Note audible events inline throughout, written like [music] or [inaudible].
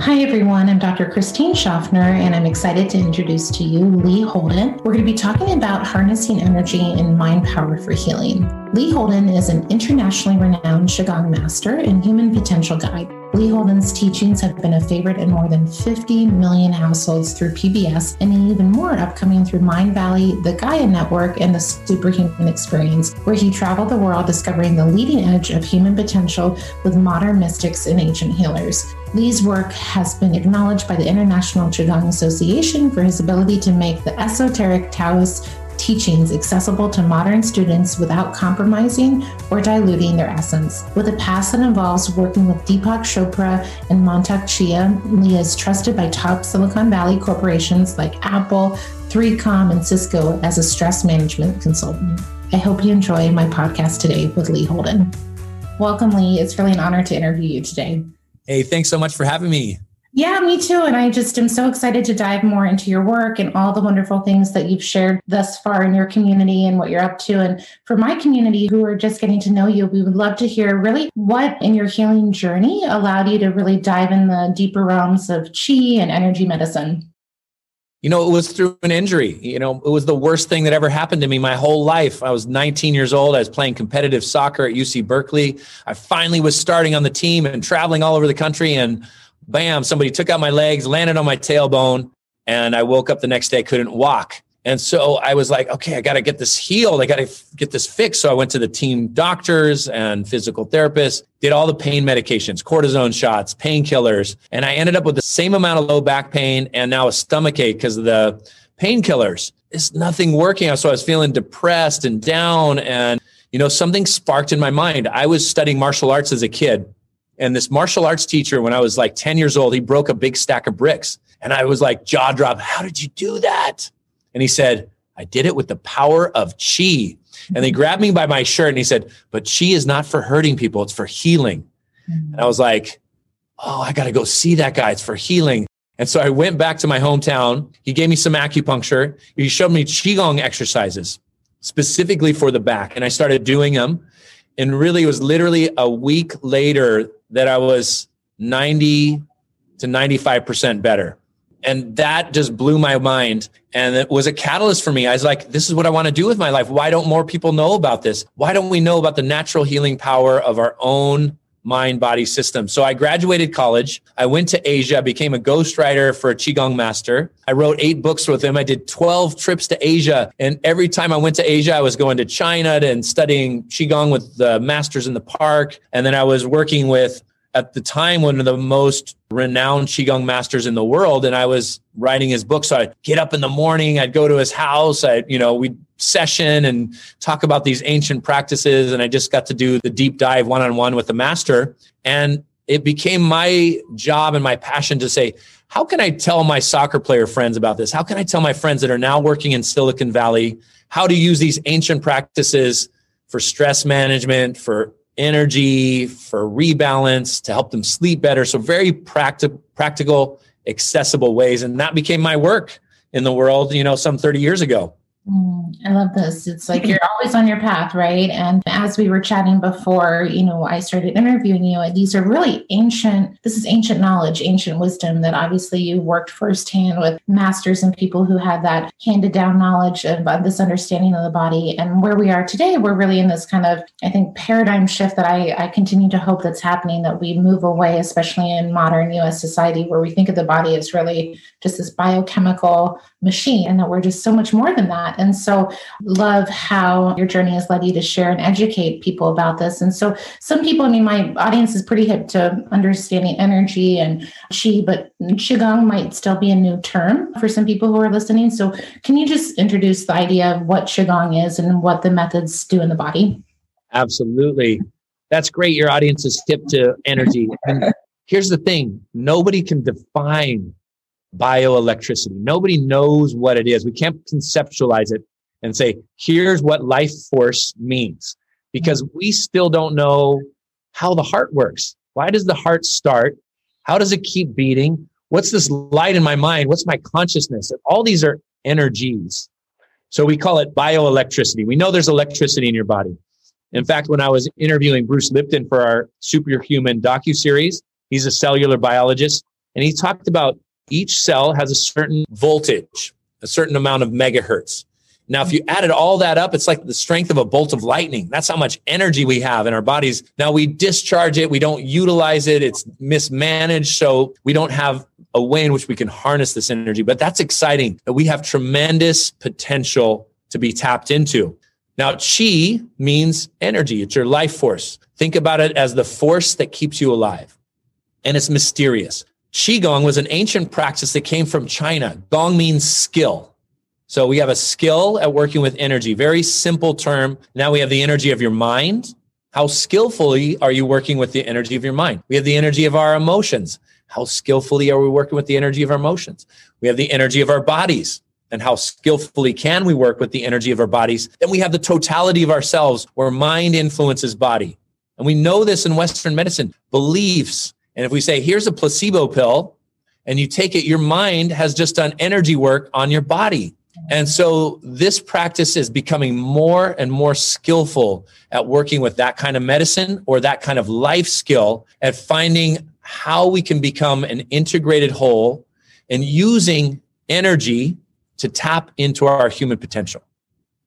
Hi, everyone. I'm Dr. Christine Schaffner, and I'm excited to introduce to you Lee Holden. We're going to be talking about harnessing energy and mind power for healing. Lee Holden is an internationally renowned Qigong master and human potential guide. Lee Holden's teachings have been a favorite in more than 50 million households through PBS and even more upcoming through Mindvalley, the Gaia Network, and the Superhuman Experience, where he traveled the world discovering the leading edge of human potential with modern mystics and ancient healers. Lee's work has been acknowledged by the International Qigong Association for his ability to make the esoteric Taoist teachings accessible to modern students without compromising or diluting their essence. With a past that involves working with Deepak Chopra and Mantak Chia, Lee is trusted by top Silicon Valley corporations like Apple, 3Com, and Cisco as a stress management consultant. I hope you enjoy my podcast today with Lee Holden. Welcome, Lee. It's really an honor to interview you today. Hey, thanks so much for having me. Yeah, me too. And I just am so excited to dive more into your work and all the wonderful things that you've shared thus far in your community and what you're up to. And for my community who are just getting to know you, we would love to hear really what in your healing journey allowed you to really dive in the deeper realms of chi and energy medicine. You know, it was through an injury. You know, it was the worst thing that ever happened to me my whole life. I was 19 years old. I was playing competitive soccer at UC Berkeley. I finally was starting on the team and traveling all over the country. And bam, somebody took out my legs, landed on my tailbone, and I woke up the next day, couldn't walk. And so I was like, okay, I got to get this healed. I got to f- get this fixed. So I went to the team doctors and physical therapists, did all the pain medications, cortisone shots, painkillers. And I ended up with the same amount of low back pain and now a stomach ache because of the painkillers. It's nothing working. So I was feeling depressed and down. And, you know, something sparked in my mind. I was studying martial arts as a kid. And this martial arts teacher, when I was like 10 years old, he broke a big stack of bricks. And I was like, jaw drop, how did you do that? And he said, I did it with the power of chi. And they grabbed me by my shirt and he said, But chi is not for hurting people, it's for healing. Mm-hmm. And I was like, Oh, I got to go see that guy. It's for healing. And so I went back to my hometown. He gave me some acupuncture. He showed me Qigong exercises specifically for the back. And I started doing them. And really, it was literally a week later that I was 90 to 95% better. And that just blew my mind. And it was a catalyst for me. I was like, this is what I want to do with my life. Why don't more people know about this? Why don't we know about the natural healing power of our own mind body system? So I graduated college. I went to Asia, I became a ghostwriter for a Qigong master. I wrote eight books with him. I did 12 trips to Asia. And every time I went to Asia, I was going to China and studying Qigong with the masters in the park. And then I was working with at the time one of the most renowned qigong masters in the world and i was writing his book. So i'd get up in the morning i'd go to his house i you know we'd session and talk about these ancient practices and i just got to do the deep dive one-on-one with the master. And it became my job and my passion to say how can i tell my soccer player friends about this? How can i tell my friends that are now working in silicon valley how to use these ancient practices for stress management for energy, for rebalance, to help them sleep better. So very practical, practical, accessible ways. And that became my work in the world, you know, some 30 years ago. Mm, I love this. It's like you're always on your path, right? And as we were chatting before, you know, I started interviewing you. And these are really ancient, this is ancient knowledge, ancient wisdom that obviously you worked firsthand with masters and people who had that handed down knowledge about this understanding of the body. And where we are today, we're really in this kind of, I think, paradigm shift that I, I continue to hope that's happening, that we move away, especially in modern US society, where we think of the body as really just this biochemical machine and that we're just so much more than that. And so, love how your journey has led you to share and educate people about this. And so, some people, I mean, my audience is pretty hip to understanding energy and chi, but qigong might still be a new term for some people who are listening. So, can you just introduce the idea of what qigong is and what the methods do in the body? Absolutely. That's great. Your audience is hip to energy. And here's the thing nobody can define bioelectricity. Nobody knows what it is. We can't conceptualize it and say, here's what life force means because we still don't know how the heart works. Why does the heart start? How does it keep beating? What's this light in my mind? What's my consciousness? All these are energies. So we call it bioelectricity. We know there's electricity in your body. In fact, when I was interviewing Bruce Lipton for our Superhuman docu series, he's a cellular biologist. And he talked about each cell has a certain voltage, a certain amount of megahertz. Now, if you added all that up, it's like the strength of a bolt of lightning. That's how much energy we have in our bodies. Now we discharge it, we don't utilize it, it's mismanaged. So we don't have a way in which we can harness this energy. But that's exciting that we have tremendous potential to be tapped into. Now, chi means energy, it's your life force. Think about it as the force that keeps you alive. And it's mysterious. Qigong was an ancient practice that came from China. Gong means skill. So we have a skill at working with energy, very simple term. Now we have the energy of your mind. How skillfully are you working with the energy of your mind? We have the energy of our emotions. How skillfully are we working with the energy of our emotions? We have the energy of our bodies and how skillfully can we work with the energy of our bodies? Then we have the totality of ourselves where mind influences body. And we know this in Western medicine, beliefs. And if we say, here's a placebo pill and you take it, your mind has just done energy work on your body. And so this practice is becoming more and more skillful at working with that kind of medicine or that kind of life skill at finding how we can become an integrated whole and using energy to tap into our human potential.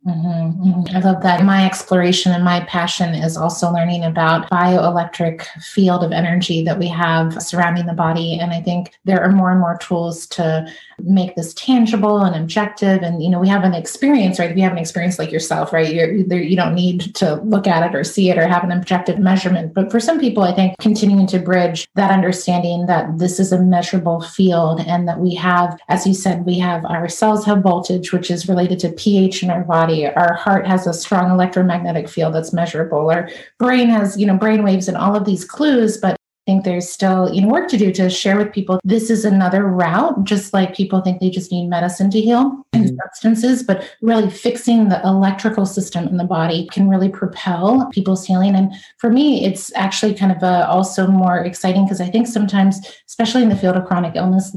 Mm-hmm, mm-hmm. I love that. My exploration and my passion is also learning about bioelectric field of energy that we have surrounding the body. And I think there are more and more tools to make this tangible and objective. And you know, we have an experience, right? If you have an experience like yourself, right? You're, you don't need to look at it or see it or have an objective measurement. But for some people, I think continuing to bridge that understanding that this is a measurable field and that we have, as you said, we have our cells have voltage, which is related to pH in our body body. Our heart has a strong electromagnetic field that's measurable. Our brain has, you know, brain waves and all of these clues, but think there's still you know work to do to share with people this is another route just like people think they just need medicine to heal and mm-hmm. substances but really fixing the electrical system in the body can really propel people's healing and for me it's actually kind of a, also more exciting because i think sometimes especially in the field of chronic illness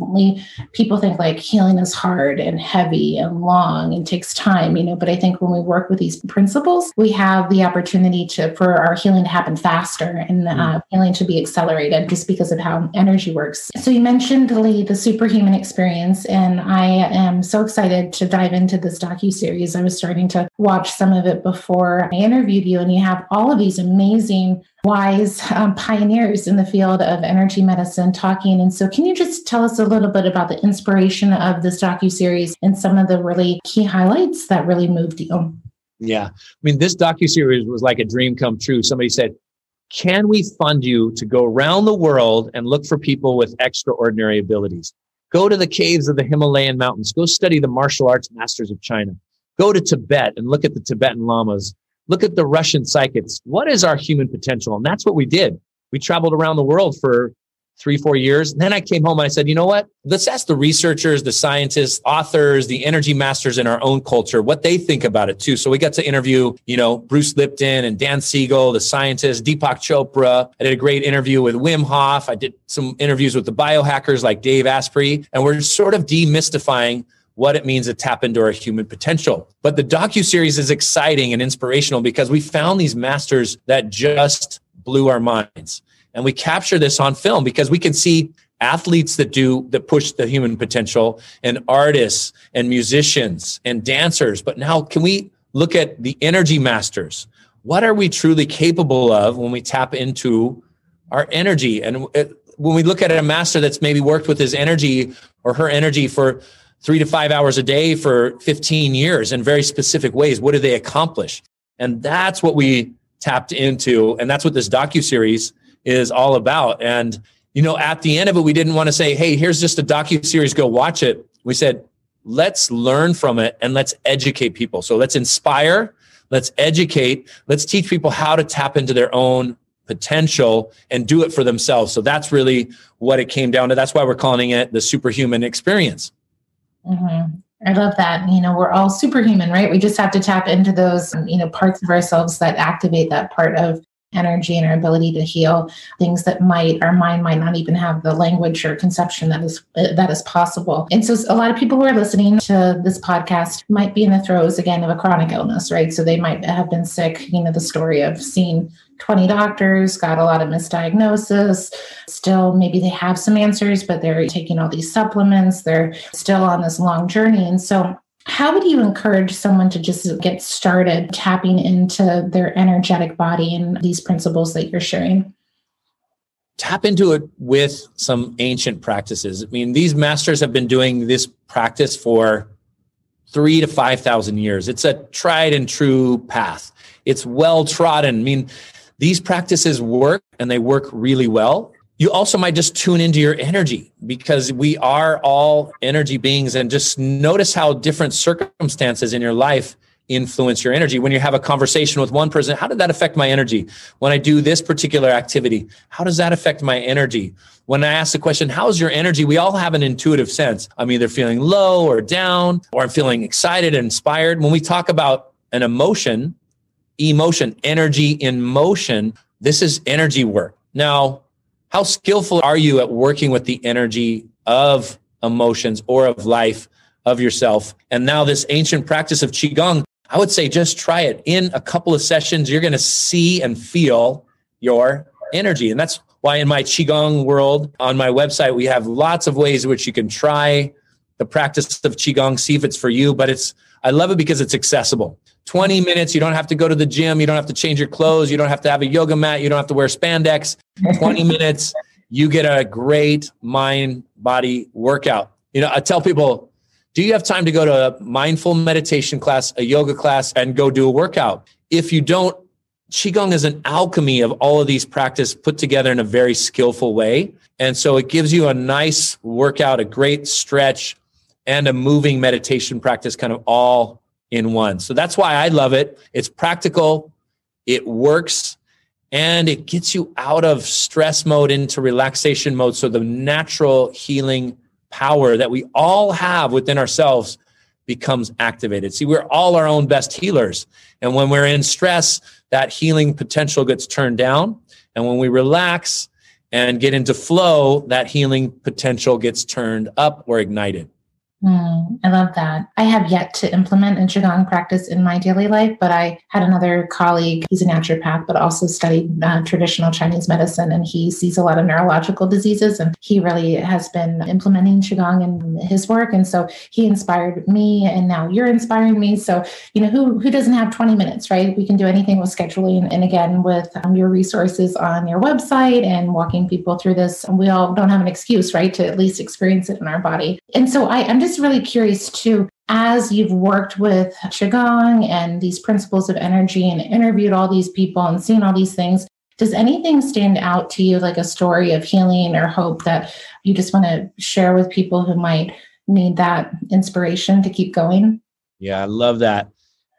people think like healing is hard and heavy and long and takes time you know but i think when we work with these principles we have the opportunity to for our healing to happen faster and mm-hmm. uh, healing to be accelerated accelerated just because of how energy works. So you mentioned Lee, the superhuman experience, and I am so excited to dive into this docu series. I was starting to watch some of it before I interviewed you, and you have all of these amazing wise um, pioneers in the field of energy medicine talking. And so, can you just tell us a little bit about the inspiration of this docu series and some of the really key highlights that really moved you? Yeah, I mean, this docu series was like a dream come true. Somebody said, can we fund you to go around the world and look for people with extraordinary abilities? Go to the caves of the Himalayan mountains. Go study the martial arts masters of China. Go to Tibet and look at the Tibetan lamas. Look at the Russian psychics. What is our human potential? And that's what we did. We traveled around the world for three, four years. And then I came home and I said, you know what? Let's ask the researchers, the scientists, authors, the energy masters in our own culture, what they think about it too. So we got to interview, you know, Bruce Lipton and Dan Siegel, the scientists, Deepak Chopra. I did a great interview with Wim Hof. I did some interviews with the biohackers like Dave Asprey. And we're sort of demystifying what it means to tap into our human potential. But the docu series is exciting and inspirational because we found these masters that just blew our minds and we capture this on film because we can see athletes that do that push the human potential and artists and musicians and dancers. But now can we look at the energy masters? What are we truly capable of when we tap into our energy? And uh, when we look at a master that's maybe worked with his energy or her energy for three to five hours a day for 15 years in very specific ways what do they accomplish? And that's what we tapped into and that's what this docu series is all about. And you know, at the end of it, we didn't want to say, "Hey, here's just a docu series, go watch it." We said, "Let's learn from it and let's educate people." So let's inspire, let's educate, let's teach people how to tap into their own potential and do it for themselves. So that's really what it came down to. That's why we're calling it the superhuman experience. Mm-hmm. I love that. You know, we're all superhuman, right? We just have to tap into those, you know, parts of ourselves that activate that part of energy and our ability to heal things that might our mind might not even have the language or conception that is that is possible. And so a lot of people who are listening to this podcast might be in the throes again of a chronic illness, right? So they might have been sick, you know, the story of seeing 20 doctors, got a lot of misdiagnosis. Still, maybe they have some answers, but they're taking all these supplements. They're still on this long journey. And so, how would you encourage someone to just get started tapping into their energetic body and these principles that you're sharing? Tap into it with some ancient practices. I mean, these masters have been doing this practice for three to 5,000 years. It's a tried and true path. It's well trodden. I mean, these practices work and they work really well. You also might just tune into your energy because we are all energy beings and just notice how different circumstances in your life influence your energy. When you have a conversation with one person, how did that affect my energy? When I do this particular activity, how does that affect my energy? When I ask the question, how's your energy? We all have an intuitive sense. I'm either feeling low or down, or I'm feeling excited and inspired. When we talk about an emotion, emotion, energy in motion. This is energy work. Now, how skillful are you at working with the energy of emotions or of life of yourself? And now, this ancient practice of Qigong, I would say just try it in a couple of sessions. You're going to see and feel your energy. And that's why in my Qigong world on my website, we have lots of ways in which you can try the practice of Qigong, see if it's for you. But it's, I love it because it's accessible. 20 minutes. You don't have to go to the gym. You don't have to change your clothes. You don't have to have a yoga mat. You don't have to wear spandex. [laughs] 20 minutes, you get a great mind body workout. You know, I tell people, do you have time to go to a mindful meditation class, a yoga class, and go do a workout? If you don't, Qigong is an alchemy of all of these practice put together in a very skillful way. And so it gives you a nice workout, a great stretch, and a moving meditation practice kind of all in one. So that's why I love it. It's practical, it works, and it gets you out of stress mode into relaxation mode. So the natural healing power that we all have within ourselves becomes activated. See, we're all our own best healers. And when we're in stress, that healing potential gets turned down. And when we relax and get into flow, that healing potential gets turned up or ignited. Mm, I love that. I have yet to implement Qigong practice in my daily life, but I had another colleague, he's a naturopath, but also studied uh, traditional Chinese medicine, and he sees a lot of neurological diseases. And he really has been implementing Qigong in his work. And so he inspired me, and now you're inspiring me. So, you know, who, who doesn't have 20 minutes, right? We can do anything with scheduling. And again, with um, your resources on your website and walking people through this, we all don't have an excuse, right, to at least experience it in our body. And so I, I'm just really curious too, as you've worked with Qigong and these principles of energy and interviewed all these people and seen all these things, does anything stand out to you like a story of healing or hope that you just want to share with people who might need that inspiration to keep going? Yeah, I love that.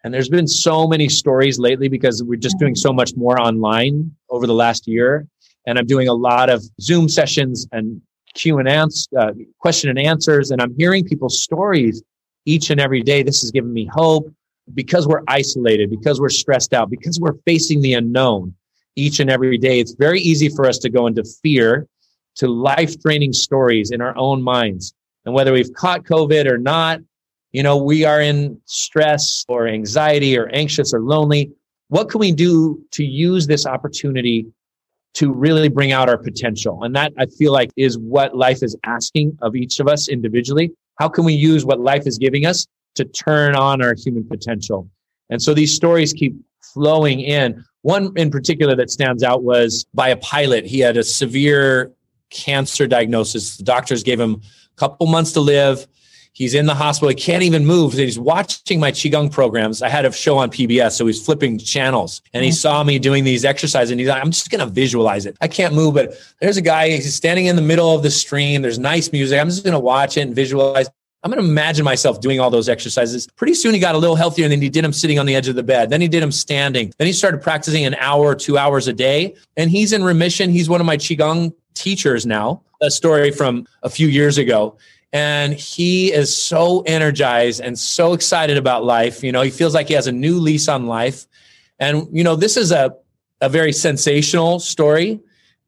And there's been so many stories lately because we're just doing so much more online over the last year. And I'm doing a lot of Zoom sessions and Q and answer, uh, question and answers, and I'm hearing people's stories each and every day. This has given me hope because we're isolated, because we're stressed out, because we're facing the unknown each and every day. It's very easy for us to go into fear, to life draining stories in our own minds. And whether we've caught COVID or not, you know, we are in stress or anxiety or anxious or lonely. What can we do to use this opportunity to really bring out our potential. And that I feel like is what life is asking of each of us individually. How can we use what life is giving us to turn on our human potential? And so these stories keep flowing in. One in particular that stands out was by a pilot. He had a severe cancer diagnosis. The doctors gave him a couple months to live. He's in the hospital. He can't even move. He's watching my Qigong programs. I had a show on PBS, so he's flipping channels and he mm-hmm. saw me doing these exercises and he's like, I'm just going to visualize it. I can't move, but there's a guy, he's standing in the middle of the stream. There's nice music. I'm just going to watch it and visualize. I'm going to imagine myself doing all those exercises. Pretty soon he got a little healthier and then he did them sitting on the edge of the bed. Then he did them standing. Then he started practicing an hour or two hours a day and he's in remission. He's one of my Qigong teachers now. A story from a few years ago and he is so energized and so excited about life. You know, he feels like he has a new lease on life. And, you know, this is a a very sensational story.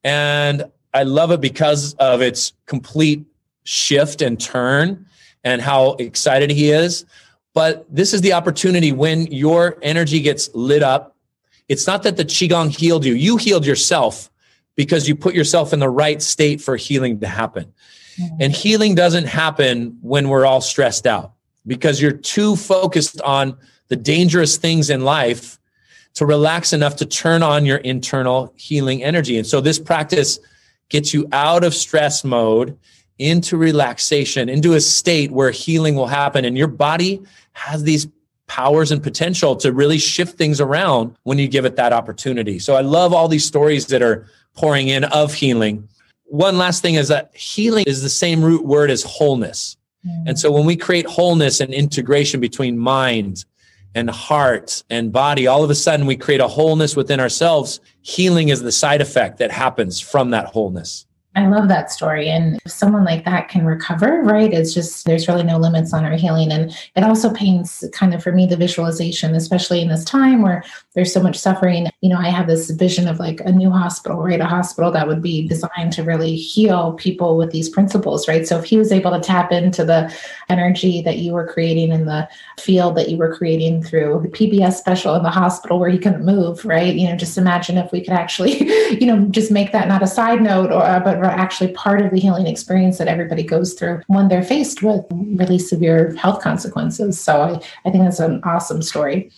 And I love it because of its complete shift and turn and how excited he is. But this is the opportunity when your energy gets lit up. It's not that the Qigong healed you, you healed yourself because you put yourself in the right state for healing to happen. Mm-hmm. And healing doesn't happen when we're all stressed out because you're too focused on the dangerous things in life to relax enough to turn on your internal healing energy. And so this practice gets you out of stress mode into relaxation, into a state where healing will happen. And your body has these powers and potential to really shift things around when you give it that opportunity. So I love all these stories that are pouring in of healing. One last thing is that healing is the same root word as wholeness. Mm. And so when we create wholeness and integration between mind and heart and body, all of a sudden we create a wholeness within ourselves. Healing is the side effect that happens from that wholeness. I love that story. And if someone like that can recover, right, it's just there's really no limits on our healing. And it also paints kind of for me the visualization, especially in this time where there's so much suffering. You know, I have this vision of like a new hospital, right? A hospital that would be designed to really heal people with these principles, right? So if he was able to tap into the energy that you were creating in the field that you were creating through the PBS special in the hospital where he couldn't move, right? You know, just imagine if we could actually, [laughs] you know, just make that not a side note or but are actually part of the healing experience that everybody goes through when they're faced with really severe health consequences. So I, I think that's an awesome story.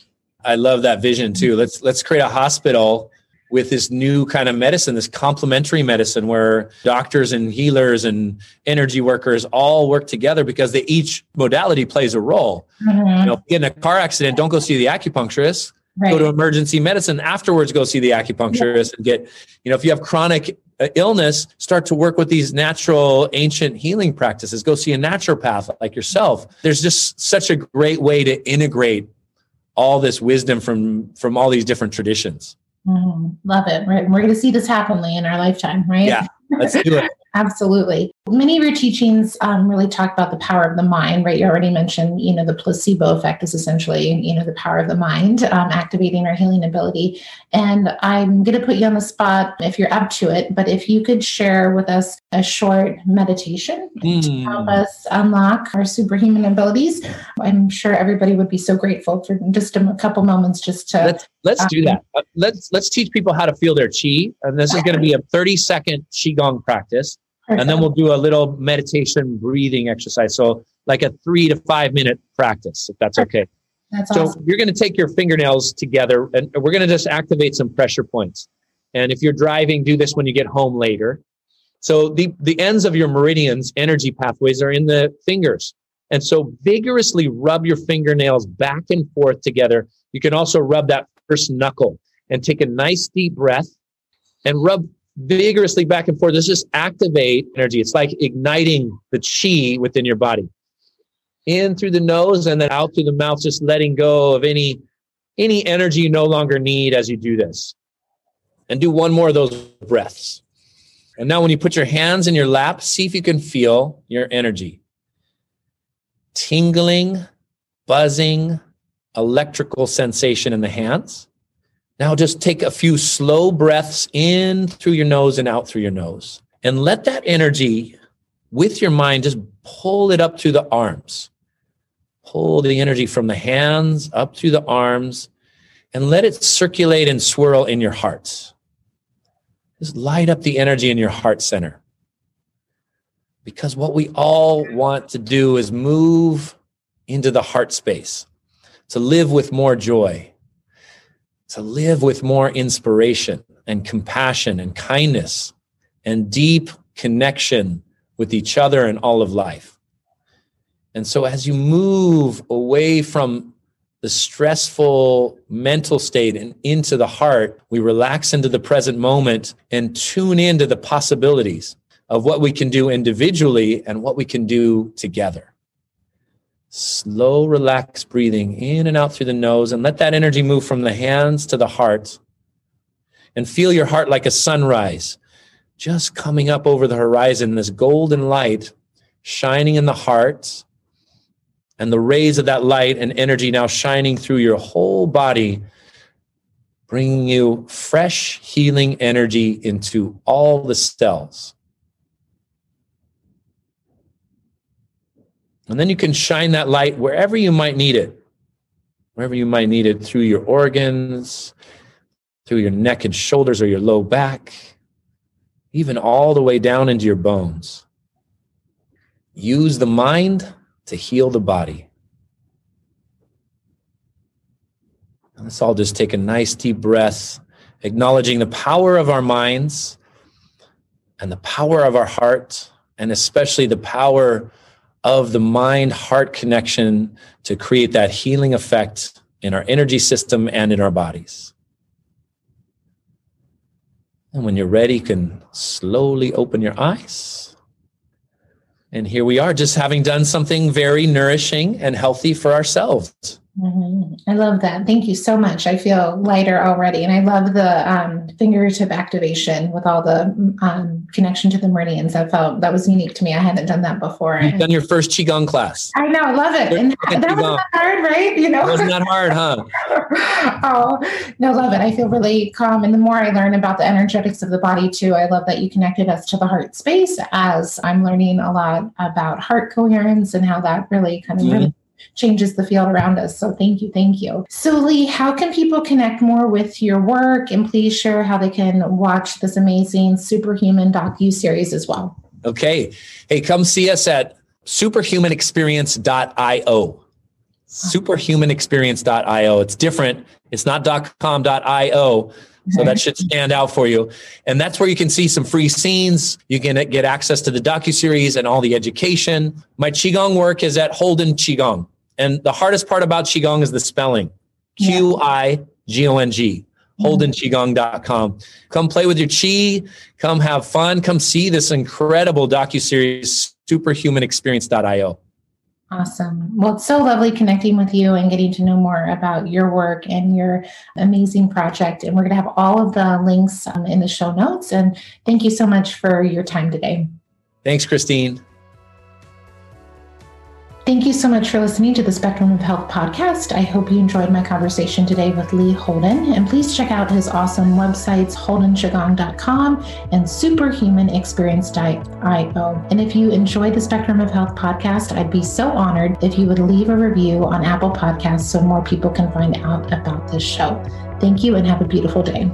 I love that vision too. Let's let's create a hospital with this new kind of medicine, this complementary medicine where doctors and healers and energy workers all work together because they each modality plays a role. Mm-hmm. You know, get in a car accident, don't go see the acupuncturist. Right. Go to emergency medicine afterwards. Go see the acupuncturist yeah. and get, you know, if you have chronic illness, start to work with these natural ancient healing practices. Go see a naturopath like yourself. There's just such a great way to integrate all this wisdom from from all these different traditions. Mm-hmm. Love it. Right. We're going to see this happen Lee, in our lifetime, right? Yeah. Let's do it. [laughs] Absolutely. Many of your teachings um, really talk about the power of the mind, right? You already mentioned, you know, the placebo effect is essentially, you know, the power of the mind um, activating our healing ability. And I'm going to put you on the spot if you're up to it, but if you could share with us a short meditation mm. to help us unlock our superhuman abilities, I'm sure everybody would be so grateful for just a couple moments just to. Let's, let's um, do that. Uh, let's let's teach people how to feel their chi, and this is going to be a 30 second qigong practice. And then we'll do a little meditation breathing exercise. So, like a three to five minute practice, if that's okay. That's so, awesome. you're going to take your fingernails together and we're going to just activate some pressure points. And if you're driving, do this when you get home later. So, the, the ends of your meridians, energy pathways, are in the fingers. And so, vigorously rub your fingernails back and forth together. You can also rub that first knuckle and take a nice deep breath and rub vigorously back and forth. This just activate energy. It's like igniting the chi within your body. In through the nose and then out through the mouth, just letting go of any any energy you no longer need as you do this. And do one more of those breaths. And now when you put your hands in your lap, see if you can feel your energy. Tingling, buzzing, electrical sensation in the hands. Now just take a few slow breaths in through your nose and out through your nose. And let that energy with your mind just pull it up through the arms. Pull the energy from the hands up through the arms and let it circulate and swirl in your heart. Just light up the energy in your heart center. Because what we all want to do is move into the heart space, to live with more joy, to live with more inspiration and compassion and kindness and deep connection with each other and all of life. And so, as you move away from the stressful mental state and into the heart, we relax into the present moment and tune into the possibilities of what we can do individually and what we can do together slow, relaxed breathing in and out through the nose, and let that energy move from the hands to the heart. And feel your heart like a sunrise, just coming up over the horizon, this golden light shining in the heart, and the rays of that light and energy now shining through your whole body, bringing you fresh healing energy into all the cells. And then you can shine that light wherever you might need it, wherever you might need it through your organs, through your neck and shoulders or your low back, even all the way down into your bones. Use the mind to heal the body. let's all just take a nice deep breath, acknowledging the power of our minds and the power of our heart, and especially the power of the mind heart connection to create that healing effect in our energy system and in our bodies. And when you're ready, you can slowly open your eyes. And here we are, just having done something very nourishing and healthy for ourselves. Mm-hmm. I love that. Thank you so much. I feel lighter already. And I love the um, fingertip activation with all the um, connection to the meridians. I felt that was unique to me. I hadn't done that before. You've done your first Qigong class. I know. I love it. And that, that wasn't hard, right? You know, it wasn't that hard, huh? [laughs] oh, no, love it. I feel really calm. And the more I learn about the energetics of the body, too, I love that you connected us to the heart space as I'm learning a lot about heart coherence and how that really kind of mm-hmm. really changes the field around us. So thank you, thank you. So Lee, how can people connect more with your work? And please share how they can watch this amazing superhuman docu series as well. Okay. Hey, come see us at superhumanexperience.io. Superhumanexperience.io. It's different. It's not .com.io. So that should stand out for you. And that's where you can see some free scenes. You can get access to the docu series and all the education. My qigong work is at Holden Qigong. And the hardest part about Qigong is the spelling Q I G O N G, mm-hmm. holdenqigong.com. Come play with your Qi, come have fun, come see this incredible docu-series, superhumanexperience.io. Awesome. Well, it's so lovely connecting with you and getting to know more about your work and your amazing project. And we're going to have all of the links um, in the show notes. And thank you so much for your time today. Thanks, Christine. Thank you so much for listening to the Spectrum of Health podcast. I hope you enjoyed my conversation today with Lee Holden. And please check out his awesome websites, holdenqigong.com and superhumanexperience.io. And if you enjoyed the Spectrum of Health podcast, I'd be so honored if you would leave a review on Apple Podcasts so more people can find out about this show. Thank you and have a beautiful day.